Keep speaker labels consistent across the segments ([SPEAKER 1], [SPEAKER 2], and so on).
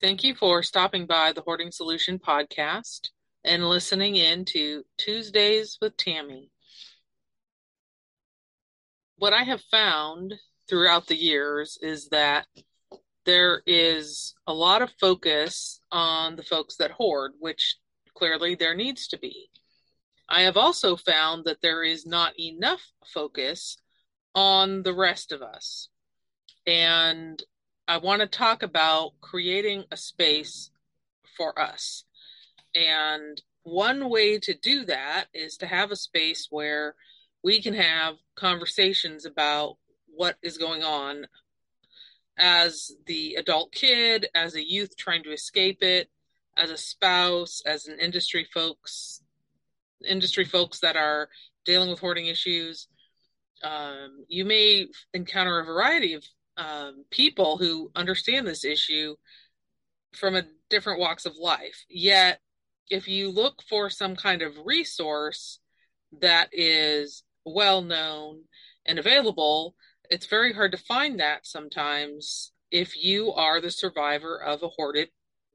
[SPEAKER 1] Thank you for stopping by the Hoarding Solution podcast and listening in to Tuesdays with Tammi. What I have found throughout the years is that there is a lot of focus on the folks that hoard, which clearly there needs to be. I have also found that there is not enough focus on the rest of us. And I want to talk about creating a space for us. And one way to do that is to have a space where we can have conversations about what is going on as the adult kid, as a youth trying to escape it, as a spouse, as an industry folks, industry folks that are dealing with hoarding issues. Um, you may encounter a variety of um, people who understand this issue from a different walks of life. Yet, if you look for some kind of resource that is well known and available, it's very hard to find that sometimes if you are the survivor of a hoarded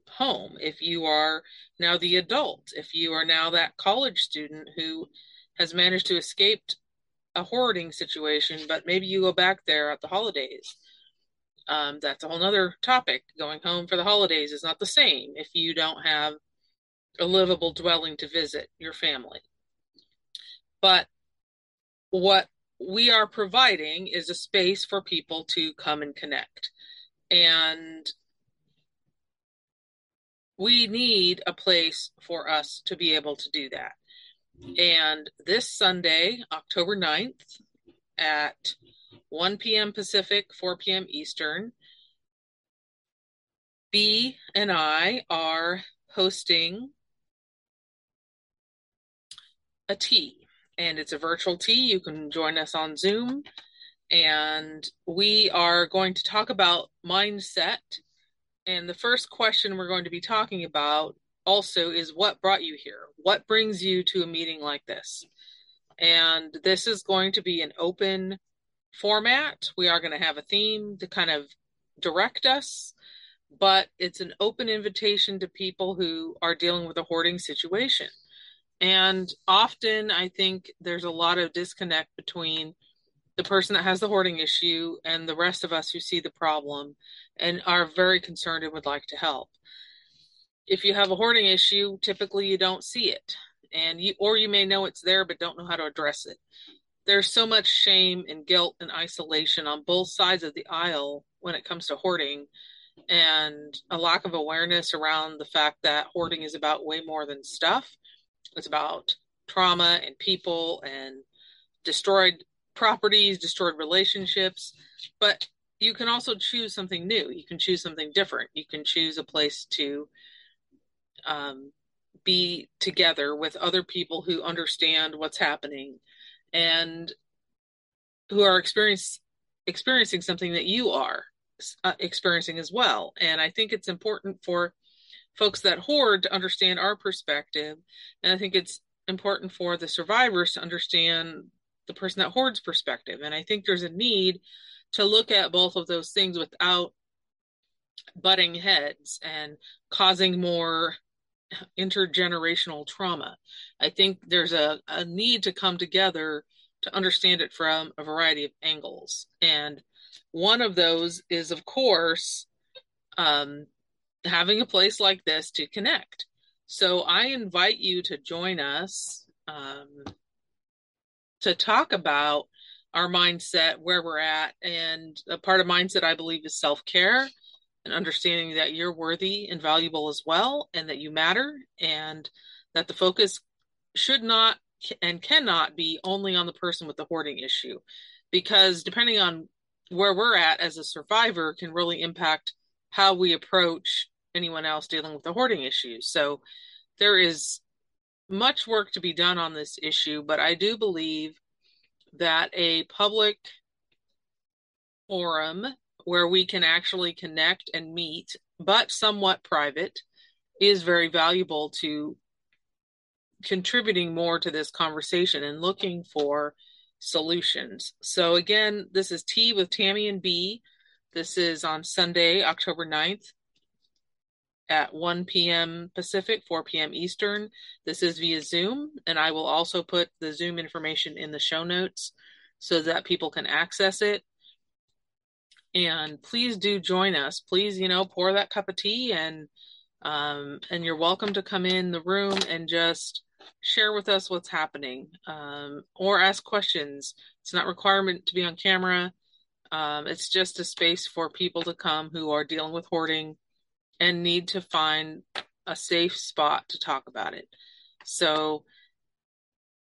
[SPEAKER 1] home, if you are now the adult, if you are now that college student who has managed to escape a hoarding situation, but maybe you go back there at the holidays. Um, that's a whole other topic. Going home for the holidays is not the same if you don't have a livable dwelling to visit your family. But what we are providing is a space for people to come and connect. And we need a place for us to be able to do that. And this Sunday, October 9th, at 1 p.m. Pacific, 4 p.m. Eastern, Bea and I are hosting a tea, and it's a virtual tea. You can join us on Zoom, and we are going to talk about mindset. And the first question we're going to be talking about also is what brought you here? What brings you to a meeting like this? And this is going to be an open format. We are going to have a theme to kind of direct us, but it's an open invitation to people who are dealing with a hoarding situation. And often I think there's a lot of disconnect between the person that has the hoarding issue and the rest of us who see the problem and are very concerned and would like to help. If you have a hoarding issue, typically you don't see it and you or you may know it's there but don't know how to address it. There's so much shame and guilt and isolation on both sides of the aisle when it comes to hoarding and a lack of awareness around the fact that hoarding is about way more than stuff. It's about trauma and people and destroyed properties, destroyed relationships. But you can also choose something new. You can choose something different. You can choose a place to um, be together with other people who understand what's happening and who are experience, experiencing something that you are uh, experiencing as well. And I think it's important for folks that hoard to understand our perspective. And I think it's important for the survivors to understand the person that hoards perspective. And I think there's a need to look at both of those things without butting heads and causing more intergenerational trauma. I think there's a, a need to come together to understand it from a variety of angles. And one of those is, of course, um, having a place like this to connect. So I invite you to join us um, to talk about our mindset, where we're at. And a part of mindset, I believe, is self care and understanding that you're worthy and valuable as well, and that you matter, and that the focus should not and cannot be only on the person with the hoarding issue, because depending on where we're at as a survivor can really impact how we approach anyone else dealing with the hoarding issue. So there is much work to be done on this issue, but I do believe that a public forum where we can actually connect and meet, but somewhat private, is very valuable to contributing more to this conversation and looking for solutions. So, again, this is Tea with Tammi and Bea. This is on Sunday, October 9th at 1 p.m. Pacific, 4 p.m. Eastern. This is via Zoom, and I will also put the Zoom information in the show notes so that people can access it. And please do join us. Please, you know, pour that cup of tea and um, and you're welcome to come in the room and just share with us what's happening um, or ask questions. It's not requirement to be on camera. Um, it's just a space for people to come who are dealing with hoarding and need to find a safe spot to talk about it. So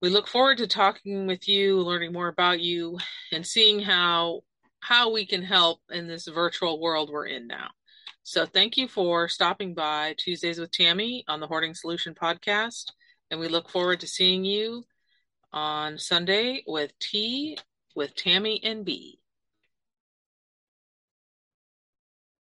[SPEAKER 1] we look forward to talking with you, learning more about you, and seeing how how we can help in this virtual world we're in now. So thank you for stopping by Tuesdays with Tammi on the Hoarding Solution podcast. And we look forward to seeing you on Sunday with Tea with Tammi and Bea.